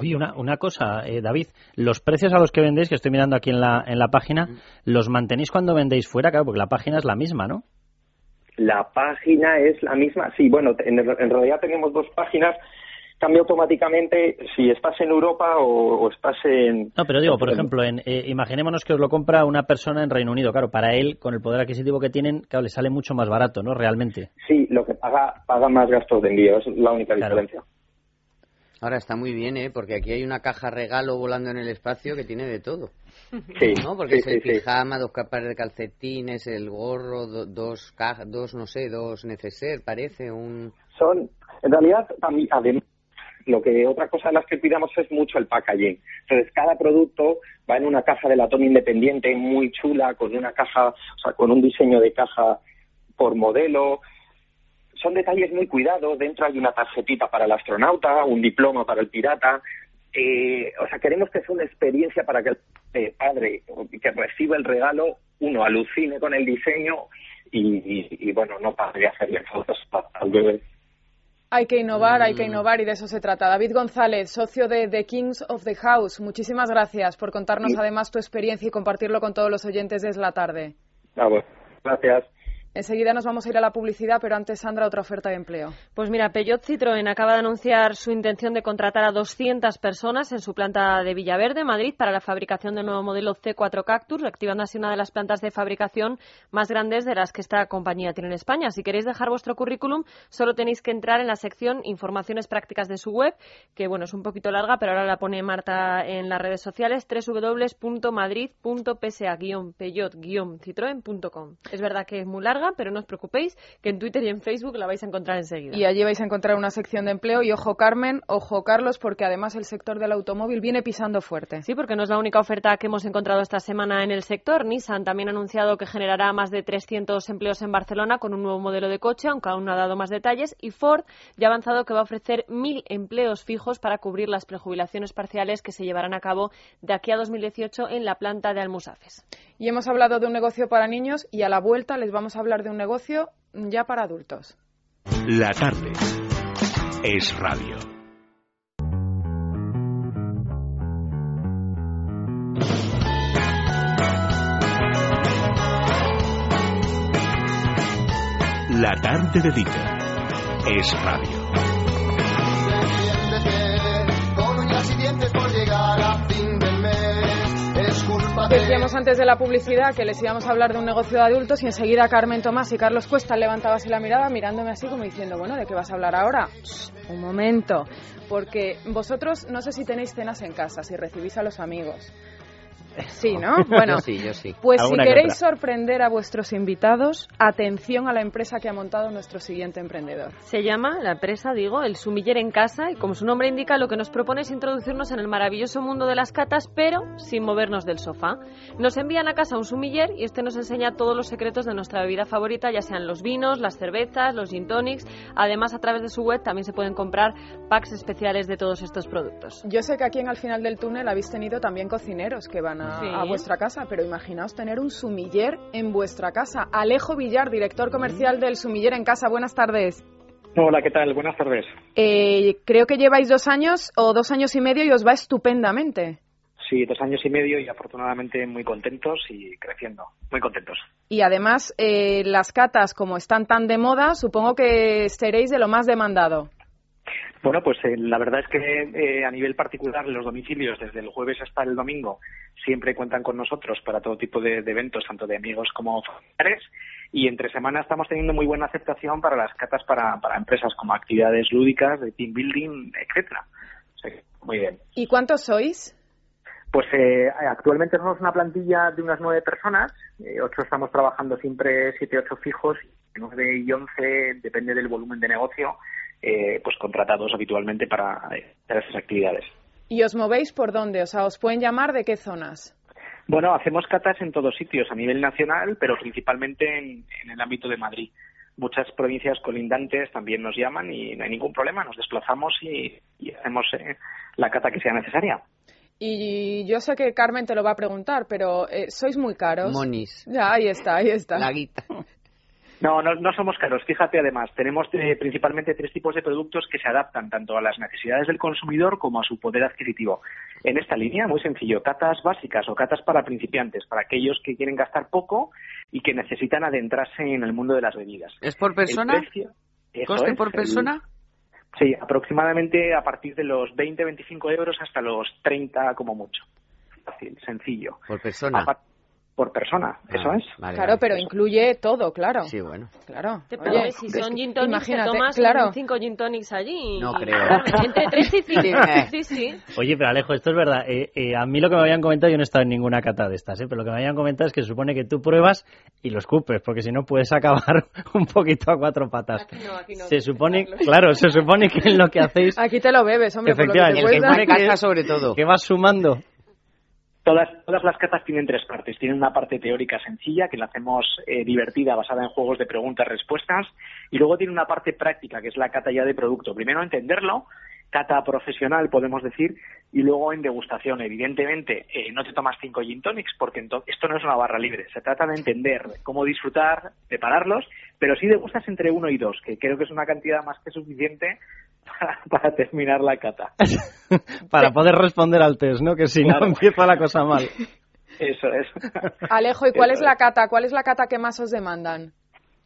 Oye, una, una cosa, eh, David, los precios a los que vendéis, que estoy mirando aquí en la, en la página, ¿los mantenéis cuando vendéis fuera? Claro, porque la página es la misma, ¿no? La página es la misma, sí, bueno, en, en realidad tenemos dos páginas cambia automáticamente si estás en Europa o, estás en... No, pero digo, por ejemplo, en, eh, imaginémonos que os lo compra una persona en Reino Unido. Claro, para él, con el poder adquisitivo que tienen, claro, le sale mucho más barato, ¿no? Realmente. Sí, lo que paga, paga más gastos de envío, es la única diferencia. Ahora está muy bien, ¿eh? Porque aquí hay una caja regalo volando en el espacio que tiene de todo. Sí, ¿no? Porque es el pijama, dos capas de calcetines, el gorro, dos dos, no sé, dos neceser, parece un... Son, en realidad, además lo que otra cosa de las que cuidamos es mucho el packaging. Entonces, cada producto va en una caja de latón independiente muy chula, con una caja, o sea, con un diseño de caja por modelo. Son detalles muy cuidados. Dentro hay una tarjetita para el astronauta, un diploma para el pirata. Eh, o sea, queremos que sea una experiencia para que el padre que reciba el regalo, uno alucine con el diseño y, bueno, no pare de hacerle fotos al bebé. Hay que innovar, hay que mm. innovar y de eso se trata. David González, socio de The Kings of the House, muchísimas gracias por contarnos además tu experiencia y compartirlo con todos los oyentes desde la tarde. Ah, gracias. Enseguida nos vamos a ir a la publicidad, pero antes, Sandra, otra oferta de empleo. Pues mira, Peugeot Citroën acaba de anunciar su intención de contratar a 200 personas en su planta de Villaverde, Madrid, para la fabricación del nuevo modelo C4 Cactus, reactivando así una de las plantas de fabricación más grandes de las que esta compañía tiene en España. Si queréis dejar vuestro currículum, solo tenéis que entrar en la sección Informaciones prácticas de su web, que bueno, es un poquito larga, pero ahora la pone Marta en las redes sociales, www.madrid.psa-peugeot-citroen.com. Es verdad que es muy larga pero no os preocupéis, que en Twitter y en Facebook la vais a encontrar enseguida. Y allí vais a encontrar una sección de empleo. Y ojo, Carmen, ojo, Carlos, porque además el sector del automóvil viene pisando fuerte. Sí, porque no es la única oferta que hemos encontrado esta semana en el sector. Nissan también ha anunciado que generará más de 300 empleos en Barcelona con un nuevo modelo de coche, aunque aún no ha dado más detalles. Y Ford ya ha avanzado que va a ofrecer mil empleos fijos para cubrir las prejubilaciones parciales que se llevarán a cabo de aquí a 2018 en la planta de Almusafes. Y hemos hablado de un negocio para niños y a la vuelta les vamos a hablar de un negocio ya para adultos. La tarde es radio. La tarde de Dieter es radio. Decíamos antes de la publicidad que les íbamos a hablar de un negocio de adultos y enseguida Carmen Tomás y Carlos Cuesta levantaban así la mirada mirándome así como diciendo, bueno, ¿de qué vas a hablar ahora? un momento, porque vosotros no sé si tenéis cenas en casa, si recibís a los amigos. Sí, ¿no? Bueno, sí, yo sí. pues si queréis sorprender a vuestros invitados, atención a la empresa que ha montado nuestro siguiente emprendedor. Se llama la empresa, digo, el Sumiller en Casa y como su nombre indica, lo que nos propone es introducirnos en el maravilloso mundo de las catas, pero sin movernos del sofá. Nos envían a casa un sumiller y este nos enseña todos los secretos de nuestra bebida favorita, ya sean los vinos, las cervezas, los gin tonics. Además, a través de su web también se pueden comprar packs especiales de todos estos productos. Yo sé que aquí en Al final del túnel habéis tenido también cocineros que van a, vuestra casa, pero imaginaos tener un sumiller en vuestra casa. Alejo Villar, director comercial del Sumiller en Casa. Buenas tardes. Hola, ¿qué tal? Buenas tardes. Eh, creo que lleváis dos años o dos años y medio y os va estupendamente. Sí, dos años y medio y afortunadamente muy contentos y creciendo, muy contentos. Y además, eh, las catas, como están tan de moda, supongo que seréis de lo más demandado. Bueno, pues eh, la verdad es que eh, a nivel particular los domicilios desde el jueves hasta el domingo siempre cuentan con nosotros para todo tipo de, eventos, tanto de amigos como familiares. Y entre semana estamos teniendo muy buena aceptación para las catas para, para empresas como actividades lúdicas, de team building, etcétera. muy bien. ¿Y cuántos sois? Pues eh, actualmente somos una plantilla de unas nueve personas, ocho estamos trabajando siempre siete, ocho fijos, nueve y once depende del volumen de negocio eh, pues contratados habitualmente para hacer esas actividades. ¿Y os movéis por dónde? O sea, ¿os pueden llamar de qué zonas? Bueno, hacemos catas en todos sitios, a nivel nacional, pero principalmente en, el ámbito de Madrid. Muchas provincias colindantes también nos llaman y no hay ningún problema, nos desplazamos y, hacemos eh, la cata que sea necesaria. Y yo sé que Carmen te lo va a preguntar, pero eh, ¿sois muy caros? Monis. Ya, ahí está, ahí está. La guita. No, no, somos caros. Fíjate, además, tenemos eh, principalmente tres tipos de productos que se adaptan tanto a las necesidades del consumidor como a su poder adquisitivo. En esta línea, muy sencillo, catas básicas o catas para principiantes, para aquellos que quieren gastar poco y que necesitan adentrarse en el mundo de las bebidas. ¿Es por persona? ¿Coste por persona? sí, aproximadamente a partir de los 20-25 euros hasta los 30 como mucho. Fácil, sencillo. Por persona por persona, ah, eso es. claro, pero incluye todo, claro. Sí, bueno. Claro. Oye, si son gin tonics, imagínate, tomas claro. cinco gin tonics allí. No creo. Entre tres y cinco. sí, sí. Oye, pero Alejo, esto es verdad. Eh, eh, a mí lo que me habían comentado, yo no he estado en ninguna cata de estas, ¿eh? pero lo que me habían comentado es que se supone que tú pruebas y lo escupes, porque si no puedes acabar un poquito a cuatro patas. Aquí no, aquí no. Se supone, claro, se supone que en lo que hacéis... Aquí te lo bebes, hombre, Efectivamente, por lo que te que, sobre todo. Que vas sumando Todas, todas las catas tienen tres partes. Tienen una parte teórica sencilla, que la hacemos eh, divertida, basada en juegos de preguntas-respuestas, y luego tiene una parte práctica, que es la cata ya de producto. Primero entenderlo, cata profesional, podemos decir, y luego en degustación. Evidentemente, eh, no te tomas cinco gin tonics, porque esto no es una barra libre. Se trata de entender cómo disfrutar, prepararlos, pero sí degustas entre uno y dos, que creo que es una cantidad más que suficiente para, terminar la cata. para poder responder al test, ¿no? Que si no empieza la cosa mal. Eso es. Alejo, ¿y cuál es la cata? ¿Cuál es la cata que más os demandan?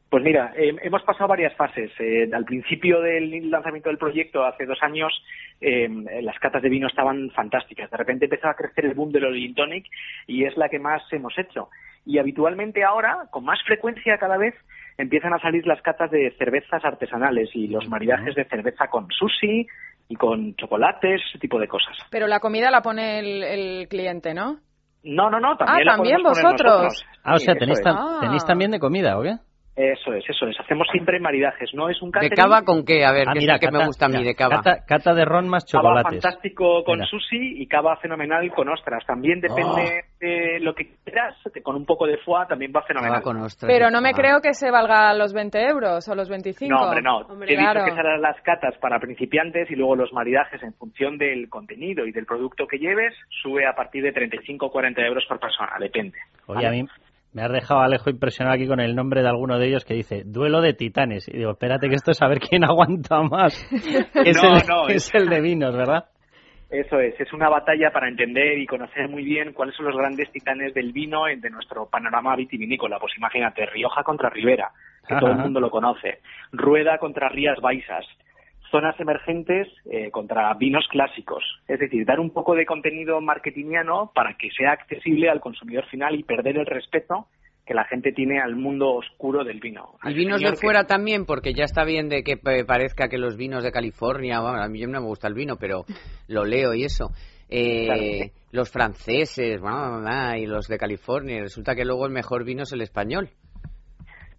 Pues mira, eh, hemos pasado varias fases. Eh, al principio del lanzamiento del proyecto, hace dos años, eh, las catas de vino estaban fantásticas. De repente empezó a crecer el boom de los gin tonic y es la que más hemos hecho. Y habitualmente ahora, con más frecuencia cada vez, empiezan a salir las catas de cervezas artesanales y los maridajes de cerveza con sushi y con chocolates, ese tipo de cosas. Pero la comida la pone el, cliente, ¿no? No, no, no, también ah, ¿también vosotros? Ah, o sea, tenéis, tenéis también de comida, ¿o qué? Eso es, eso es. Hacemos siempre maridajes, ¿no? Es un catering... ¿De cava con qué? A ver, ah, que, mira, que me gusta a mí de cava. Cata, de ron más chocolates. Cava fantástico con sushi y cava fenomenal con ostras. También depende oh. de lo que quieras, con un poco de foie también va fenomenal. Con ostras, Pero no me creo que se valga los 20 euros o los 25. No, hombre, no. He dicho que serán las catas para principiantes y luego los maridajes en función del contenido y del producto que lleves sube a partir de 35 o 40 euros por persona, depende. Oye, a mí me has dejado Alejo impresionado aquí con el nombre de alguno de ellos que dice Duelo de Titanes. Y digo, espérate que esto es saber quién aguanta más. es, el, es, el de vinos, ¿verdad? Eso es, es una batalla para entender y conocer muy bien cuáles son los grandes titanes del vino de nuestro panorama vitivinícola. Pues imagínate, Rioja contra Ribera, que todo el mundo lo conoce, Rueda contra Rías Baixas, zonas emergentes eh, contra vinos clásicos. Es decir, dar un poco de contenido marketingiano para que sea accesible al consumidor final y perder el respeto que la gente tiene al mundo oscuro del vino. Y vinos de fuera también, porque ya está bien de que parezca que los vinos de California, a mí no me gusta el vino, pero lo leo y eso. Eh, los franceses, y los de California, resulta que luego el mejor vino es el español.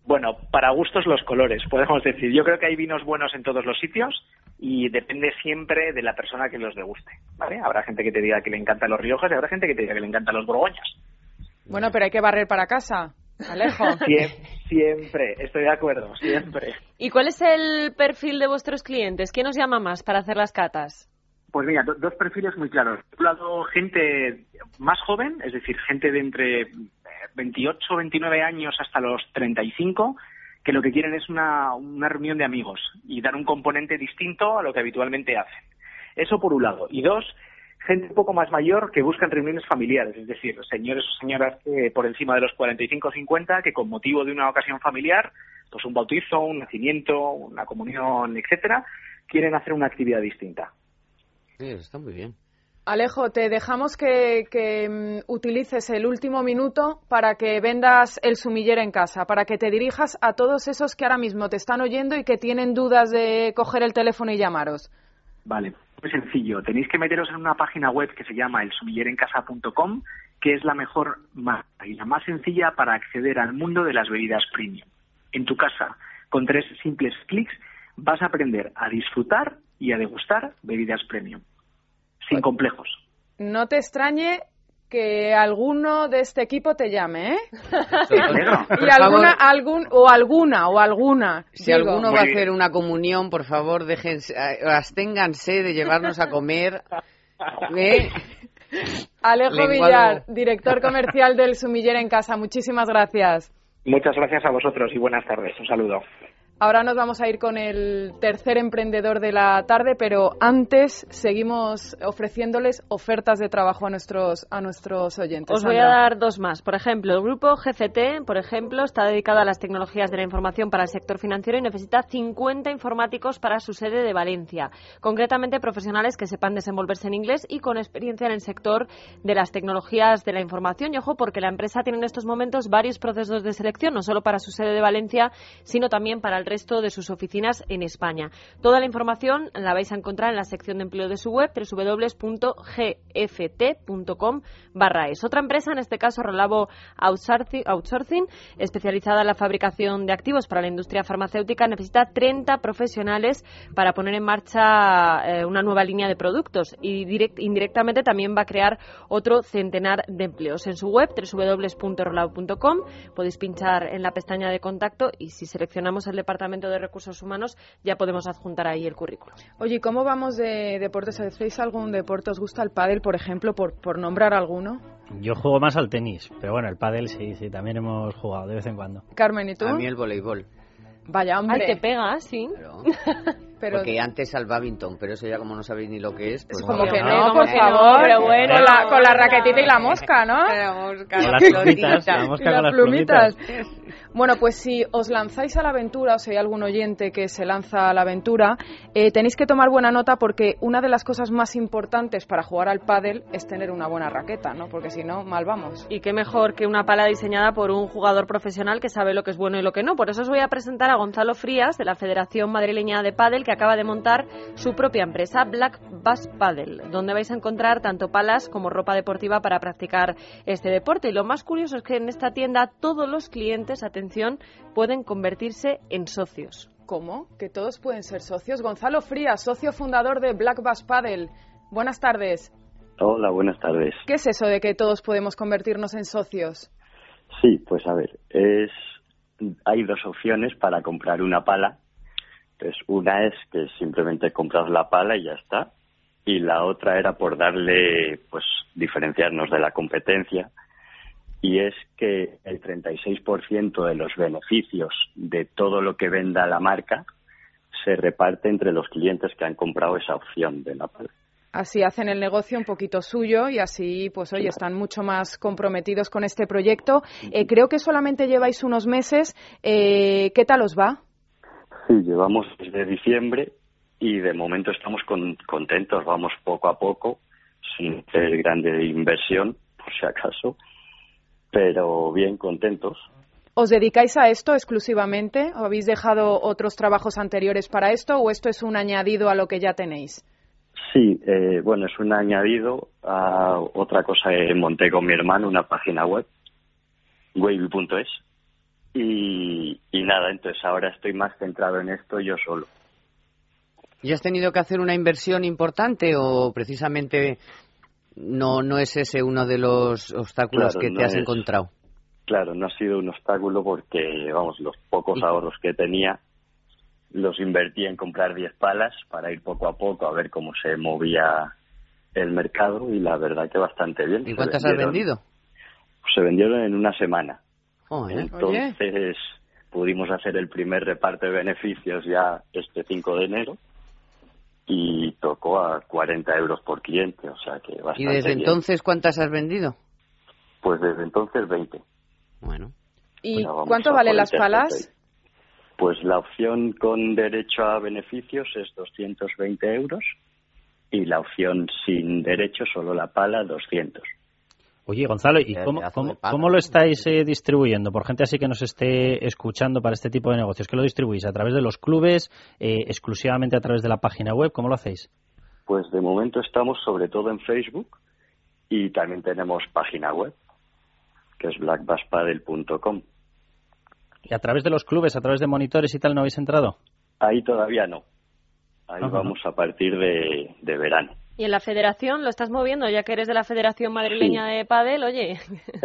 Bueno, para gustos los colores, podemos decir. Yo creo que hay vinos buenos en todos los sitios y depende siempre de la persona que los deguste, ¿vale? Habrá gente que te diga que le encantan los Riojas y habrá gente que te diga que le encantan los Borgoñas. Bueno, pero hay que barrer para casa, Alejo. siempre, estoy de acuerdo, siempre. ¿Y cuál es el perfil de vuestros clientes? ¿Qué nos llama más para hacer las catas? Pues mira, dos perfiles muy claros. Por un lado, gente más joven, es decir, gente de entre 28, 29 años hasta los 35, que lo que quieren es una, una reunión de amigos y dar un componente distinto a lo que habitualmente hacen. Eso por un lado. Y dos, gente un poco más mayor que buscan reuniones familiares, es decir, señores o señoras por encima de los 45 o 50 que con motivo de una ocasión familiar, pues un bautizo, un nacimiento, una comunión, etcétera, quieren hacer una actividad distinta. Sí, está muy bien. Alejo, te dejamos que, mm, utilices el último minuto para que vendas el sumiller en casa, para que te dirijas a todos esos que ahora mismo te están oyendo y que tienen dudas de coger el teléfono y llamaros. Vale, muy sencillo. Tenéis que meteros en una página web que se llama elsumillerencasa.com, que es la mejor y la más sencilla para acceder al mundo de las bebidas premium. En tu casa, con tres simples clics, vas a aprender a disfrutar y a degustar bebidas premium sin complejos. No te extrañe que alguno de este equipo te llame, ¿eh? Y alguna, algún, o alguna, o alguna. Si digo. alguno va a hacer una comunión, por favor, déjense, absténganse de llevarnos a comer. ¿eh? Alejo Lenguado. Villar, director comercial del Sumiller en Casa, muchísimas gracias. Muchas gracias a vosotros y buenas tardes. Un saludo. Ahora nos vamos a ir con el tercer emprendedor de la tarde, pero antes seguimos ofreciéndoles ofertas de trabajo a nuestros, a nuestros oyentes. Os voy a dar dos más. Por ejemplo, el grupo GCT, por ejemplo, está dedicado a las tecnologías de la información para el sector financiero y necesita 50 informáticos para su sede de Valencia. Concretamente, profesionales que sepan desenvolverse en inglés y con experiencia en el sector de las tecnologías de la información. Y ojo, porque la empresa tiene en estos momentos varios procesos de selección, no solo para su sede de Valencia, sino también para el resto de sus oficinas en España. Toda la información la vais a encontrar en la sección de empleo de su web, www.gft.com barra es. Otra empresa, en este caso Rolabo Outsourcing, especializada en la fabricación de activos para la industria farmacéutica, necesita 30 profesionales para poner en marcha eh, una nueva línea de productos y direct- indirectamente también va a crear otro centenar de empleos. En su web, www.rolabo.com, podéis pinchar en la pestaña de contacto y si seleccionamos el Departamento de Recursos Humanos ya podemos adjuntar ahí el currículum. Oye, ¿y ¿cómo vamos de deportes? ¿Hacéis algún deporte? ¿Os gusta el pádel, por ejemplo, por, por nombrar alguno? Yo juego más al tenis, pero bueno, el pádel sí, sí, también hemos jugado de vez en cuando. Carmen, ¿y tú? A mí el voleibol. Vaya, hombre. Ay, te pega, sí. Pero, pero Porque antes al badminton, pero eso ya como no sabéis ni lo que es, pues como no. que no, por favor. pero bueno. con, la, con la raquetita y la mosca, ¿no? Con las plumitas, la Y mosca con las las plumitas. plumitas. Bueno, pues si os lanzáis a la aventura, o si hay algún oyente que se lanza a la aventura, eh, tenéis que tomar buena nota porque una de las cosas más importantes para jugar al pádel es tener una buena raqueta, ¿no? Porque si no, mal vamos. Y qué mejor que una pala diseñada por un jugador profesional que sabe lo que es bueno y lo que no. Por eso os voy a presentar a Gonzalo Frías, de la Federación Madrileña de Pádel, que acaba de montar su propia empresa, Black Bass Paddle, donde vais a encontrar tanto palas como ropa deportiva para practicar este deporte. Y lo más curioso es que en esta tienda todos los clientes, atención, pueden convertirse en socios. ¿Cómo? ¿Que todos pueden ser socios? Gonzalo Frías, socio fundador de Black Bass Paddle. Buenas tardes. Hola, buenas tardes. ¿Qué es eso de que todos podemos convertirnos en socios? Sí, pues a ver, es hay dos opciones para comprar una pala. Pues una es que simplemente compras la pala y ya está. Y la otra era por darle, pues, diferenciarnos de la competencia. Y es que el 36% de los beneficios de todo lo que venda la marca se reparte entre los clientes que han comprado esa opción de la pala. Así hacen el negocio un poquito suyo y así, pues oye, están mucho más comprometidos con este proyecto. Eh, creo que solamente lleváis unos meses. Eh, ¿Qué tal os va? Sí, llevamos desde diciembre y de momento estamos con- contentos. Vamos poco a poco, sin hacer grande inversión, por si acaso, pero bien contentos. ¿Os dedicáis a esto exclusivamente? ¿O habéis dejado otros trabajos anteriores para esto o esto es un añadido a lo que ya tenéis? Sí, eh, bueno, es un añadido a otra cosa que monté con mi hermano, una página web, wavy.es. Y, y nada, entonces ahora estoy más centrado en esto yo solo. ¿Y has tenido que hacer una inversión importante o precisamente no, no es ese uno de los obstáculos Claro, que te has es. encontrado? Claro, no ha sido un obstáculo porque, vamos, los pocos ahorros que tenía los invertí en comprar 10 palas para ir poco a poco a ver cómo se movía el mercado y la verdad que bastante bien. ¿Y cuántas has vendido? Se vendieron en una semana. Entonces pudimos hacer el primer reparto de beneficios ya este 5 de enero y tocó a 40 euros por cliente, o sea que bastante ¿Y desde bien. entonces cuántas has vendido? Pues desde entonces 20. Bueno. ¿Y Bueno, cuánto valen las palas? Pues la opción con derecho a beneficios es 220 euros y la opción sin derecho, solo la pala, 200. Oye, Gonzalo, ¿y cómo, lo estáis eh, distribuyendo? Por gente así que nos esté escuchando para este tipo de negocios. ¿Qué lo distribuís? ¿A través de los clubes? Eh, ¿Exclusivamente a través de la página web? ¿Cómo lo hacéis? Pues de momento estamos sobre todo en Facebook y también tenemos página web, que es blackbasspaddle.com. ¿Y a través de los clubes, a través de monitores y tal, no habéis entrado? Ahí todavía no. Ahí Ajá. vamos a partir de, de verano. ¿Y en la federación lo estás moviendo, ya que eres de la Federación Madrileña de Padel? Oye.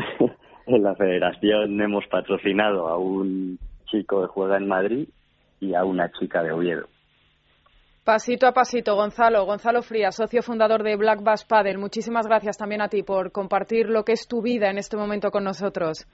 en la federación hemos patrocinado a un chico que juega en Madrid y a una chica de Oviedo. Pasito a pasito, Gonzalo. Gonzalo Frías, socio fundador de Black Bass Padel. Muchísimas gracias también a ti por compartir lo que es tu vida en este momento con nosotros.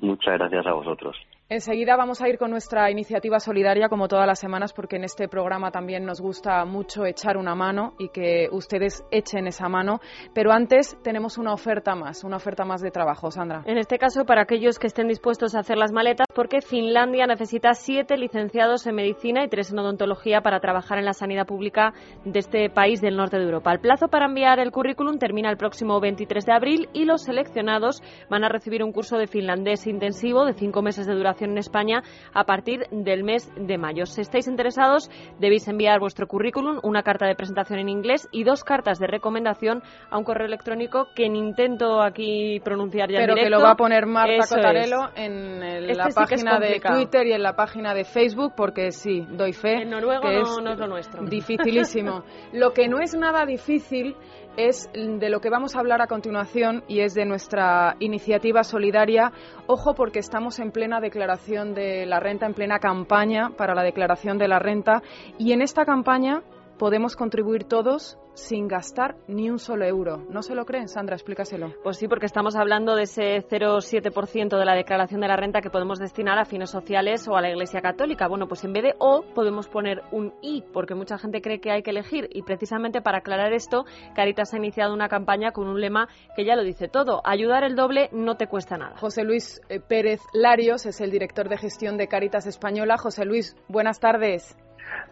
Muchas gracias a vosotros. Enseguida vamos a ir con nuestra iniciativa solidaria, como todas las semanas, porque en este programa también nos gusta mucho echar una mano y que ustedes echen esa mano. Pero antes tenemos una oferta más, una oferta más de trabajo, Sandra. En este caso, para aquellos que estén dispuestos a hacer las maletas, porque Finlandia necesita siete licenciados en medicina y tres en odontología para trabajar en la sanidad pública de este país del norte de Europa. El plazo para enviar el currículum termina el próximo 23 de abril y los seleccionados van a recibir un curso de finlandés intensivo de cinco meses de duración en España a partir del mes de mayo. Si estáis interesados, debéis enviar vuestro currículum, una carta de presentación en inglés y dos cartas de recomendación a un correo electrónico que intento aquí pronunciar ya Pero en que lo va a poner Marta Cotarelo en Este la página de Twitter y en la página de Facebook, porque sí, doy fe. En noruego que no, es no es lo nuestro. Dificilísimo. lo que no es nada difícil es de lo que vamos a hablar a continuación y es de nuestra iniciativa solidaria. Ojo porque estamos en plena declaración de la renta, en plena campaña para la declaración de la renta y en esta campaña podemos contribuir todos sin gastar ni un solo euro. ¿No se lo creen, Sandra? Explícaselo. Pues sí, porque estamos hablando de ese 0,7% de la declaración de la renta que podemos destinar a fines sociales o a la Iglesia Católica. Bueno, pues en vez de O podemos poner un I, porque mucha gente cree que hay que elegir. Y precisamente para aclarar esto, Caritas ha iniciado una campaña con un lema que ya lo dice todo. Ayudar el doble no te cuesta nada. José Luis eh, Pérez Larios es el director de gestión de Caritas Española. José Luis, buenas tardes.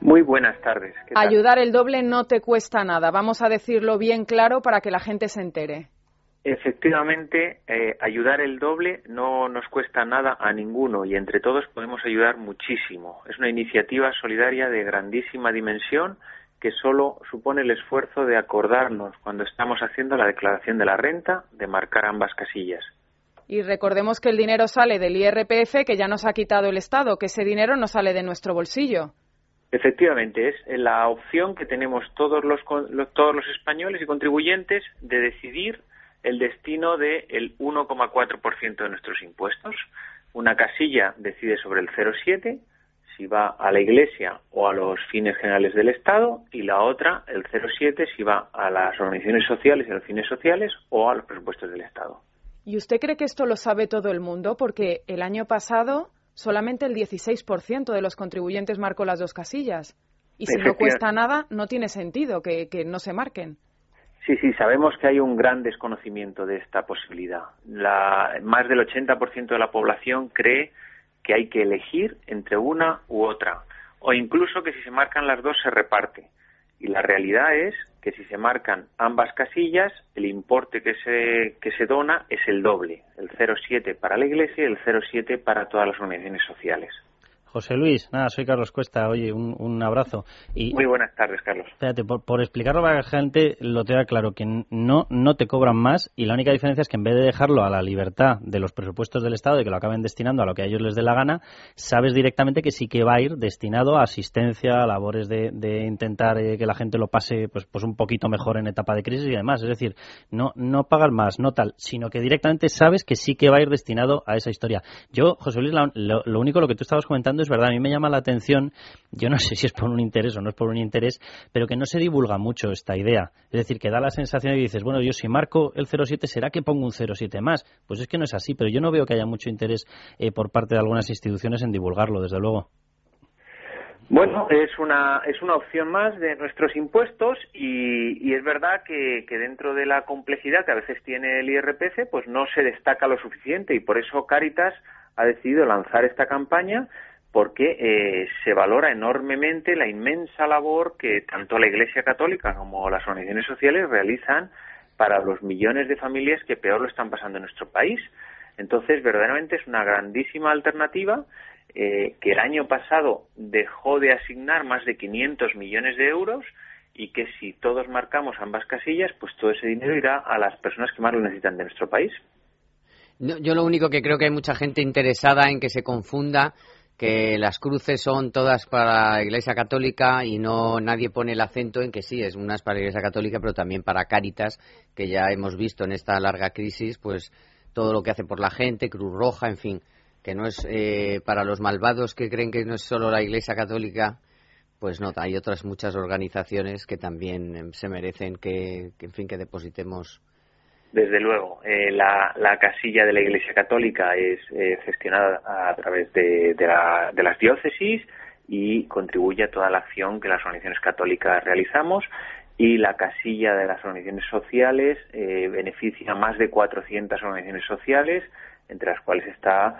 Muy buenas tardes. ¿Qué tal? Ayudar el doble no te cuesta nada. Vamos a decirlo bien claro para que la gente se entere. Efectivamente, eh, ayudar el doble no nos cuesta nada a ninguno y entre todos podemos ayudar muchísimo. Es una iniciativa solidaria de grandísima dimensión que solo supone el esfuerzo de acordarnos cuando estamos haciendo la declaración de la renta de marcar ambas casillas. Y recordemos que el dinero sale del IRPF que ya nos ha quitado el Estado, que ese dinero no sale de nuestro bolsillo. Efectivamente, es la opción que tenemos todos los, todos los españoles y contribuyentes de decidir el destino del 1,4% de nuestros impuestos. Una casilla decide sobre el 0,7 si va a la Iglesia o a los fines generales del Estado y la otra, el 0,7, si va a las organizaciones sociales y a los fines sociales o a los presupuestos del Estado. ¿Y usted cree que esto lo sabe todo el mundo? Porque el año pasado solamente el 16% de los contribuyentes marcó las dos casillas. Y si no cuesta nada, no tiene sentido que, que no se marquen. Sí, sí, sabemos que hay un gran desconocimiento de esta posibilidad. La, más del 80% de la población cree que hay que elegir entre una u otra, o incluso que si se marcan las dos se reparte. Y la realidad es que si se marcan ambas casillas, el importe que se, que se dona es el doble, el 0,7 para la Iglesia y el 0,7 para todas las organizaciones sociales. José Luis, nada, soy Carlos Cuesta. Oye, un, un abrazo. Y, Muy buenas tardes, Carlos. Espérate, por, por, explicarlo para la gente lo tenga claro, que no, no te cobran más y la única diferencia es que en vez de dejarlo a la libertad de los presupuestos del Estado y que lo acaben destinando a lo que a ellos les dé la gana, sabes directamente que sí que va a ir destinado a asistencia, a labores de, de intentar eh, que la gente lo pase pues, pues un poquito mejor en etapa de crisis y demás. Es decir, no, no pagar más, no tal, sino que directamente sabes que sí que va a ir destinado a esa historia. Yo, José Luis, lo, lo único lo que tú estabas comentando es verdad, a mí me llama la atención, yo no sé si es por un interés o no es por un interés, pero que no se divulga mucho esta idea. Es decir, que da la sensación de que dices, bueno, yo si marco el 07, ¿será que pongo un 07 más? Pues es que no es así, pero yo no veo que haya mucho interés eh, por parte de algunas instituciones en divulgarlo, desde luego. Bueno, es una, es una opción más de nuestros impuestos y, y es verdad que, que, dentro de la complejidad que a veces tiene el IRPF, pues no se destaca lo suficiente y por eso Caritas ha decidido lanzar esta campaña porque eh, se valora enormemente la inmensa labor que tanto la Iglesia Católica como las organizaciones sociales realizan para los millones de familias que peor lo están pasando en nuestro país. Entonces, verdaderamente es una grandísima alternativa eh, que el año pasado dejó de asignar más de 500 millones de euros y que si todos marcamos ambas casillas, pues todo ese dinero irá a las personas que más lo necesitan de nuestro país. Yo lo único que creo que hay mucha gente interesada en que se confunda que las cruces son todas para la Iglesia Católica y no nadie pone el acento en que sí, es unas para la Iglesia Católica, pero también para Cáritas, que ya hemos visto en esta larga crisis, pues todo lo que hace por la gente, Cruz Roja, en fin, que no es eh, para los malvados que creen que no es solo la Iglesia Católica, pues no, hay otras muchas organizaciones que también em, se merecen que, que en fin, que depositemos desde luego, eh, la, casilla de la Iglesia Católica es eh, gestionada a través de, las diócesis y contribuye a toda la acción que las organizaciones católicas realizamos y la casilla de las organizaciones sociales eh, beneficia a más de 400 organizaciones sociales, entre las cuales está,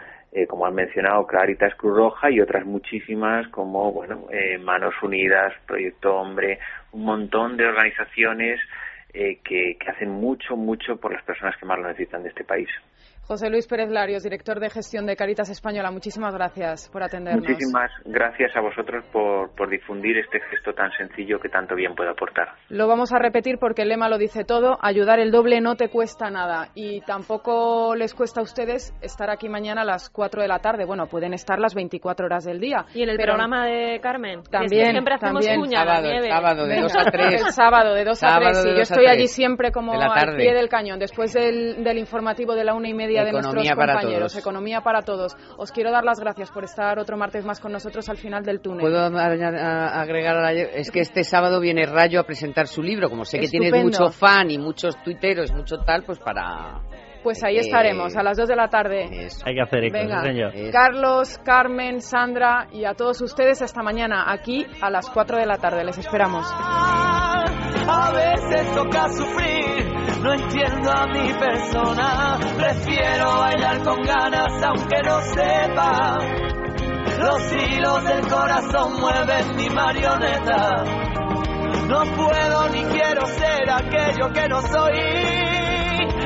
como han mencionado, Claritas Cruz Roja y otras muchísimas como bueno, Manos Unidas, Proyecto Hombre, un montón de organizaciones eh, que, que hacen mucho, mucho por las personas que más lo necesitan de este país. José Luis Pérez Larios, director de gestión de Caritas Española, muchísimas gracias por atendernos. Muchísimas gracias a vosotros por, por, difundir este gesto tan sencillo que tanto bien puede aportar. Lo vamos a repetir porque el lema lo dice todo, ayudar el doble no te cuesta nada y tampoco les cuesta a ustedes estar aquí mañana a las 4 de la tarde. Bueno, pueden estar las 24 horas del día. Y en el programa de Carmen, también, siempre hacemos también. sábado, sábado de 2 a 3. El sábado de 2 a 3 y yo estoy allí siempre como al pie del cañón después del, del informativo de la una y media de nuestros compañeros. Economía para todos. Os quiero dar las gracias por estar otro martes más con nosotros al final del túnel. Puedo agregar, es que este sábado viene Rayo a presentar su libro. Como sé que tienes mucho fan y muchos tuiteros, mucho tal, pues para pues ahí estaremos, a las 2 de la tarde. Hay que hacer eco, Venga, señor. Carlos, Carmen, Sandra y a todos ustedes hasta mañana, aquí a las 4 de la tarde. Les esperamos. A veces toca sufrir, no entiendo a mi persona. Prefiero bailar con ganas, aunque no sepa. Los hilos del corazón mueven mi marioneta. No puedo ni quiero ser aquello que no soy.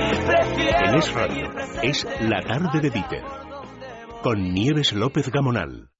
En Es Radio es La Tarde de Dieter, con Nieves López Gamonal.